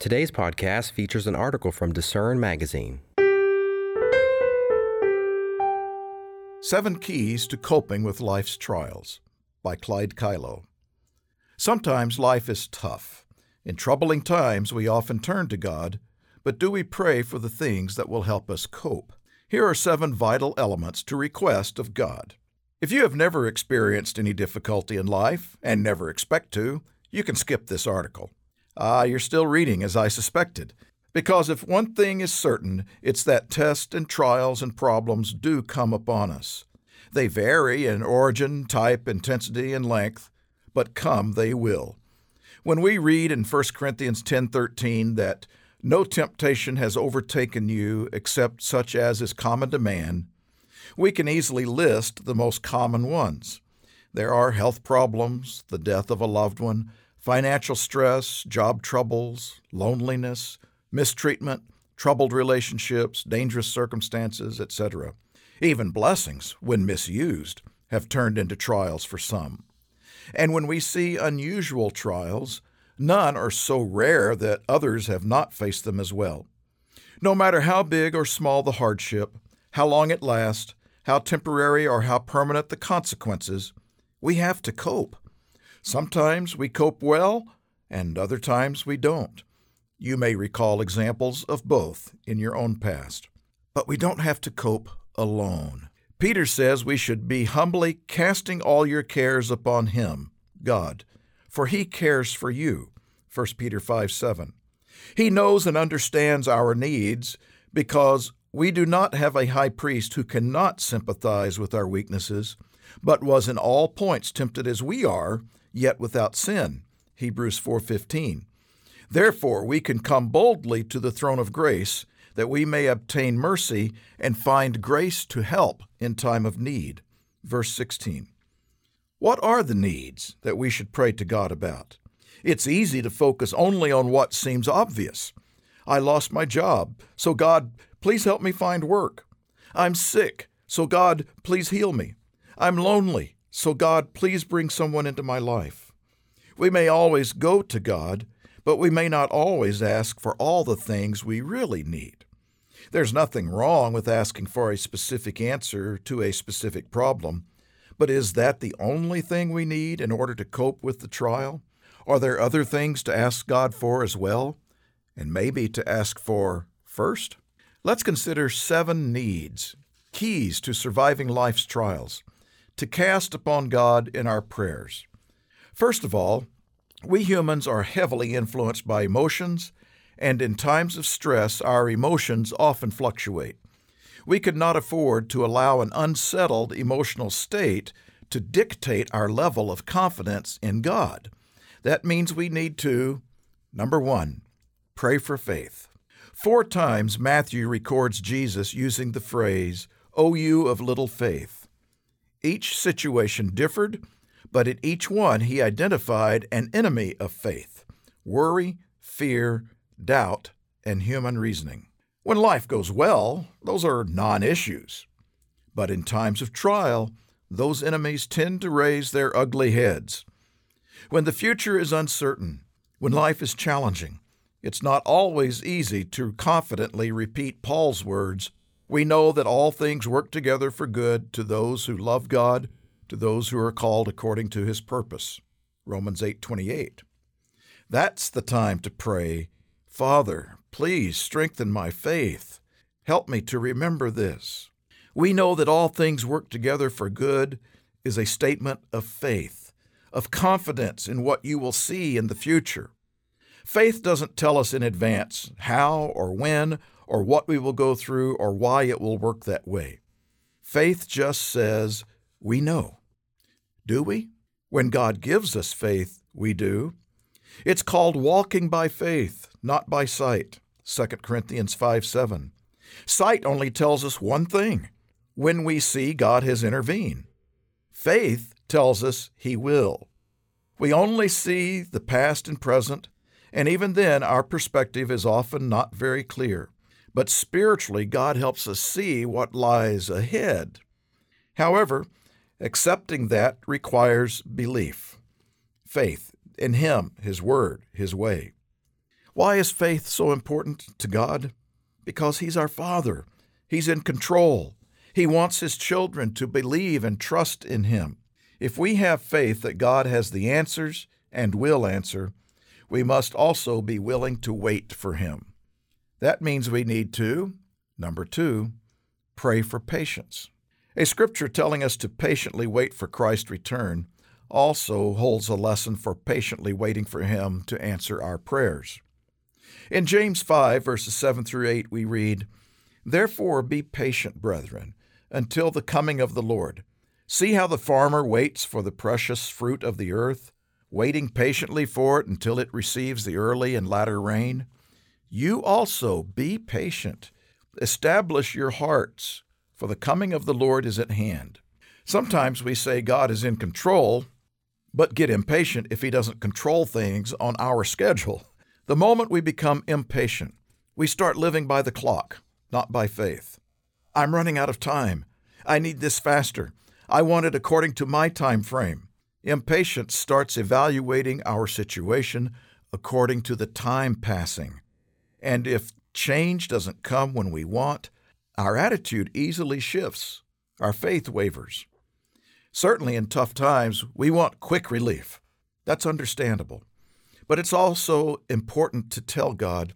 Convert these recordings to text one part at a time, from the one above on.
Today's podcast features an article from Discern Magazine. Seven Keys to Coping with Life's Trials by Clyde Kilough. Sometimes life is tough. In troubling times, we often turn to God, but do we pray for the things that will help us cope? Here are seven vital elements to request of God. If you have never experienced any difficulty in life, and never expect to, you can skip this article. Ah, you're still reading, as I suspected. Because if one thing is certain, it's that tests and trials and problems do come upon us. They vary in origin, type, intensity, and length, but come they will. When we read in 1 Corinthians 10:13 that no temptation has overtaken you except such as is common to man, we can easily list the most common ones. There are health problems, the death of a loved one, financial stress, job troubles, loneliness, mistreatment, troubled relationships, dangerous circumstances, etc. Even blessings, when misused, have turned into trials for some. And when we see unusual trials, none are so rare that others have not faced them as well. No matter how big or small the hardship, how long it lasts, how temporary or how permanent the consequences, we have to cope. Sometimes we cope well, and other times we don't. You may recall examples of both in your own past. But we don't have to cope alone. Peter says we should be humbly casting all your cares upon him, God, for he cares for you. 1 Peter 5 7. He knows and understands our needs because we do not have a high priest who cannot sympathize with our weaknesses, but was in all points tempted as we are, yet without sin. Hebrews 4:15. Therefore we can come boldly to the throne of grace that we may obtain mercy and find grace to help in time of need. Verse 16. What are the needs that we should pray to God about? It's easy to focus only on what seems obvious. I lost my job, so God, please help me find work. I'm sick, so God, please heal me. I'm lonely, so God, please bring someone into my life. We may always go to God, but we may not always ask for all the things we really need. There's nothing wrong with asking for a specific answer to a specific problem, but is that the only thing we need in order to cope with the trial? Are there other things to ask God for as well? And maybe to ask for first? Let's consider seven needs, keys to surviving life's trials, to cast upon God in our prayers. First of all, we humans are heavily influenced by emotions, and in times of stress, our emotions often fluctuate. We could not afford to allow an unsettled emotional state to dictate our level of confidence in God. That means we need to, number one, pray for faith. Four times Matthew records Jesus using the phrase, O you of little faith. Each situation differed, but in each one he identified an enemy of faith worry, fear, doubt, and human reasoning. When life goes well, those are non issues. But in times of trial, those enemies tend to raise their ugly heads. When the future is uncertain, when life is challenging, it's not always easy to confidently repeat Paul's words We know that all things work together for good to those who love God to those who are called according to his purpose. Romans 8:28. That's the time to pray, Father, please strengthen my faith. Help me to remember this. We know that all things work together for good is a statement of faith, of confidence in what you will see in the future. Faith doesn't tell us in advance how or when or what we will go through or why it will work that way. Faith just says, We know. Do we? When God gives us faith, we do. It's called walking by faith, not by sight. 2 Corinthians 5 7. Sight only tells us one thing when we see God has intervened. Faith tells us He will. We only see the past and present, and even then our perspective is often not very clear. But spiritually, God helps us see what lies ahead. However, Accepting that requires belief, faith in Him, His Word, His way. Why is faith so important to God? Because He's our Father. He's in control. He wants His children to believe and trust in Him. If we have faith that God has the answers and will answer, we must also be willing to wait for Him. That means we need to, number two, pray for patience. A scripture telling us to patiently wait for Christ's return also holds a lesson for patiently waiting for Him to answer our prayers. In James 5, verses 7 through 8, we read, Therefore be patient, brethren, until the coming of the Lord. See how the farmer waits for the precious fruit of the earth, waiting patiently for it until it receives the early and latter rain. You also be patient. Establish your hearts, for the coming of the Lord is at hand. Sometimes we say God is in control, but get impatient if He doesn't control things on our schedule. The moment we become impatient, we start living by the clock, not by faith. I'm running out of time. I need this faster. I want it according to my time frame. Impatience starts evaluating our situation according to the time passing. And if change doesn't come when we want, our attitude easily shifts. Our faith wavers. Certainly in tough times, we want quick relief. That's understandable. But it's also important to tell God,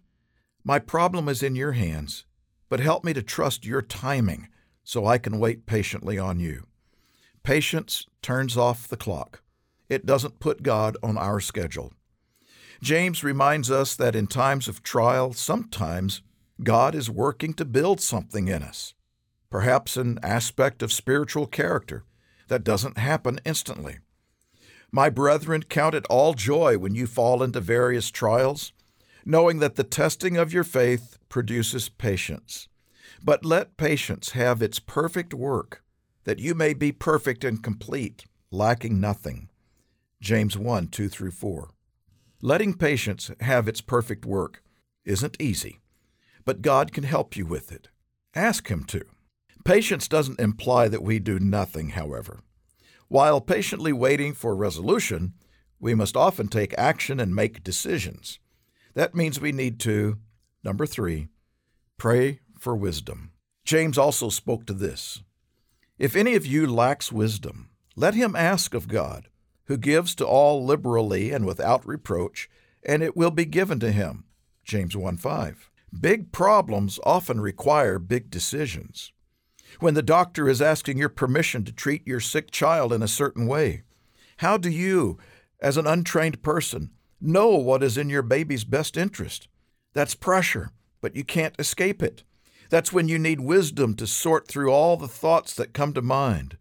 My problem is in your hands, but help me to trust your timing so I can wait patiently on you. Patience turns off the clock. It doesn't put God on our schedule. James reminds us that in times of trial, sometimes God is working to build something in us, perhaps an aspect of spiritual character that doesn't happen instantly. My brethren, count it all joy when you fall into various trials, knowing that the testing of your faith produces patience. But let patience have its perfect work, that you may be perfect and complete, lacking nothing. James 1 2 through 4. Letting patience have its perfect work isn't easy, but God can help you with it. Ask Him to. Patience doesn't imply that we do nothing, however. While patiently waiting for resolution, we must often take action and make decisions. That means we need to, number three, pray for wisdom. James also spoke to this If any of you lacks wisdom, let him ask of God, who gives to all liberally and without reproach, and it will be given to him. James 1 5. Big problems often require big decisions when the doctor is asking your permission to treat your sick child in a certain way? How do you, as an untrained person, know what is in your baby's best interest? That's pressure, but you can't escape it. That's when you need wisdom to sort through all the thoughts that come to mind,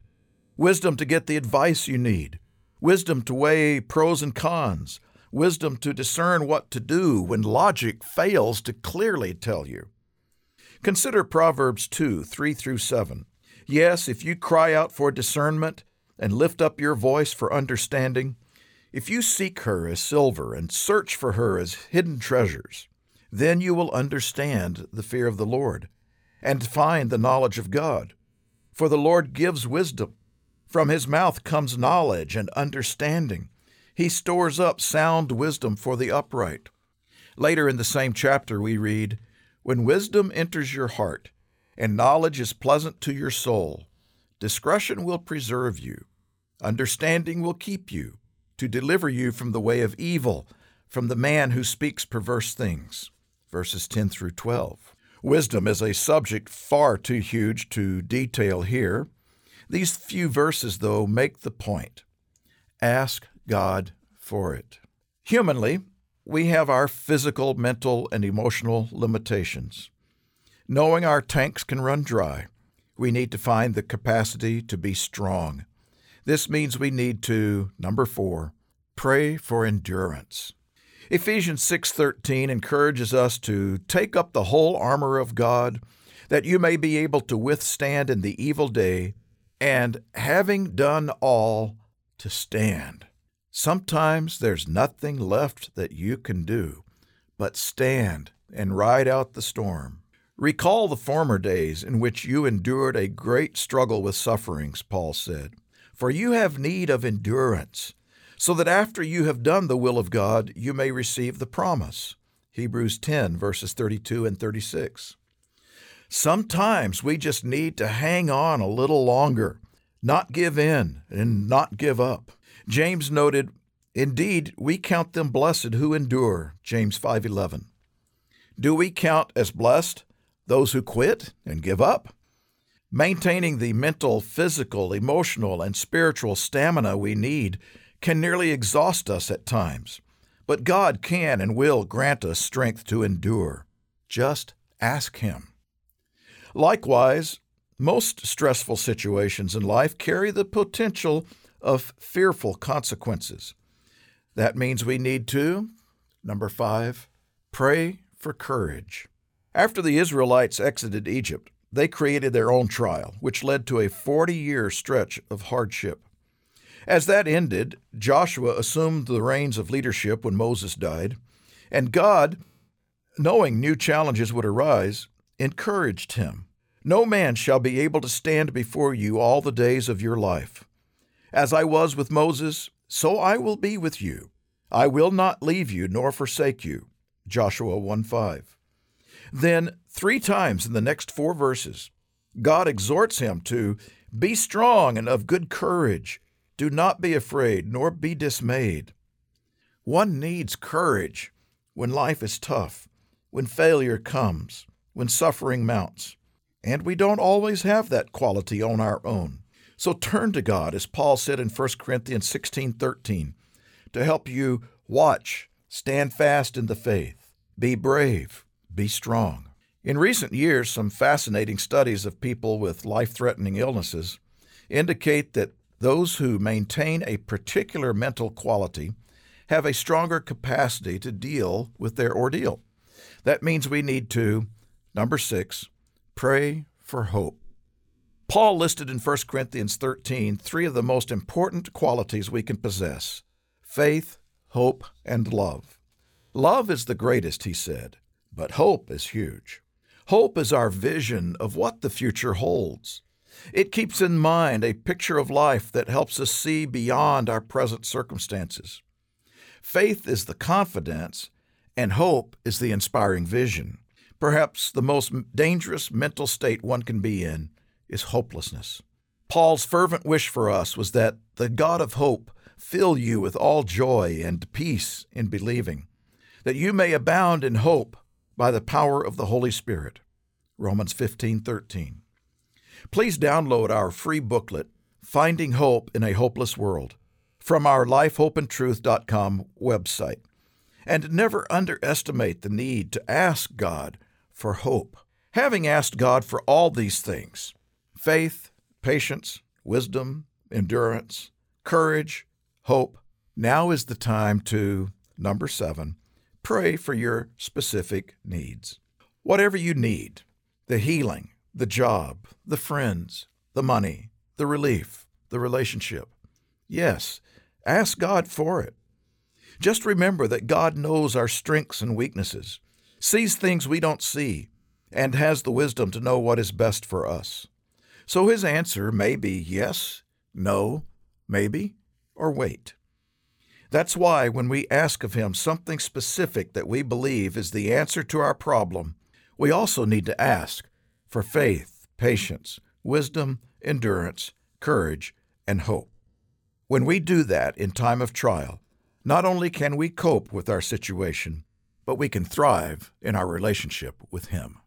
wisdom to get the advice you need, wisdom to weigh pros and cons, wisdom to discern what to do when logic fails to clearly tell you. Consider Proverbs 2 3 through 7. Yes, if you cry out for discernment and lift up your voice for understanding, if you seek her as silver and search for her as hidden treasures, then you will understand the fear of the Lord and find the knowledge of God. For the Lord gives wisdom. From his mouth comes knowledge and understanding. He stores up sound wisdom for the upright. Later in the same chapter, we read, when wisdom enters your heart, and knowledge is pleasant to your soul, discretion will preserve you, understanding will keep you, to deliver you from the way of evil, from the man who speaks perverse things. Verses 10 through 12. Wisdom is a subject far too huge to detail here. These few verses, though, make the point. Ask God for it. Humanly, we have our physical, mental, and emotional limitations. Knowing our tanks can run dry, we need to find the capacity to be strong. This means we need to, number 4, pray for endurance. Ephesians 6:13 encourages us to take up the whole armor of God that you may be able to withstand in the evil day and having done all to stand. Sometimes there's nothing left that you can do but stand and ride out the storm. Recall the former days in which you endured a great struggle with sufferings, Paul said. For you have need of endurance, so that after you have done the will of God, you may receive the promise. Hebrews 10, verses 32 and 36. Sometimes we just need to hang on a little longer, not give in, and not give up. James noted, Indeed, we count them blessed who endure, James 5:11. Do we count as blessed those who quit and give up? Maintaining the mental, physical, emotional, and spiritual stamina we need can nearly exhaust us at times. But God can and will grant us strength to endure. Just ask Him. Likewise, most stressful situations in life carry the potential of fearful consequences. That means we need to, number five, pray for courage. After the Israelites exited Egypt, they created their own trial, which led to a 40 year stretch of hardship. As that ended, Joshua assumed the reins of leadership when Moses died, and God, knowing new challenges would arise, encouraged him. No man shall be able to stand before you all the days of your life. As I was with Moses, so I will be with you. I will not leave you nor forsake you. Joshua 1 5. Then, three times in the next four verses, God exhorts him to be strong and of good courage. Do not be afraid, nor be dismayed. One needs courage when life is tough, when failure comes, when suffering mounts. And we don't always have that quality on our own. So turn to God, as Paul said in 1 Corinthians 16:13, to help you watch, stand fast in the faith, be brave, be strong. In recent years, some fascinating studies of people with life-threatening illnesses indicate that those who maintain a particular mental quality have a stronger capacity to deal with their ordeal. That means we need to, number six, pray for hope. Paul listed in 1 Corinthians 13 three of the most important qualities we can possess faith, hope, and love. Love is the greatest, he said, but hope is huge. Hope is our vision of what the future holds. It keeps in mind a picture of life that helps us see beyond our present circumstances. Faith is the confidence, and hope is the inspiring vision. Perhaps the most dangerous mental state one can be in is hopelessness. Paul's fervent wish for us was that the God of hope fill you with all joy and peace in believing, that you may abound in hope by the power of the Holy Spirit. Romans 15:13. Please download our free booklet, Finding Hope in a Hopeless World, from our lifehopeandtruth.com website. And never underestimate the need to ask God for hope. Having asked God for all these things faith, patience, wisdom, endurance, courage, hope now is the time to, number seven, pray for your specific needs. Whatever you need the healing, the job, the friends, the money, the relief, the relationship. Yes, ask God for it. Just remember that God knows our strengths and weaknesses, sees things we don't see, and has the wisdom to know what is best for us. So his answer may be yes, no, maybe, or wait. That's why when we ask of him something specific that we believe is the answer to our problem, we also need to ask for faith, patience, wisdom, endurance, courage, and hope. When we do that in time of trial, not only can we cope with our situation, but we can thrive in our relationship with Him.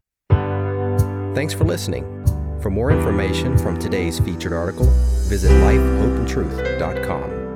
Thanks for listening. For more information from today's featured article, visit lifehopeandtruth.com.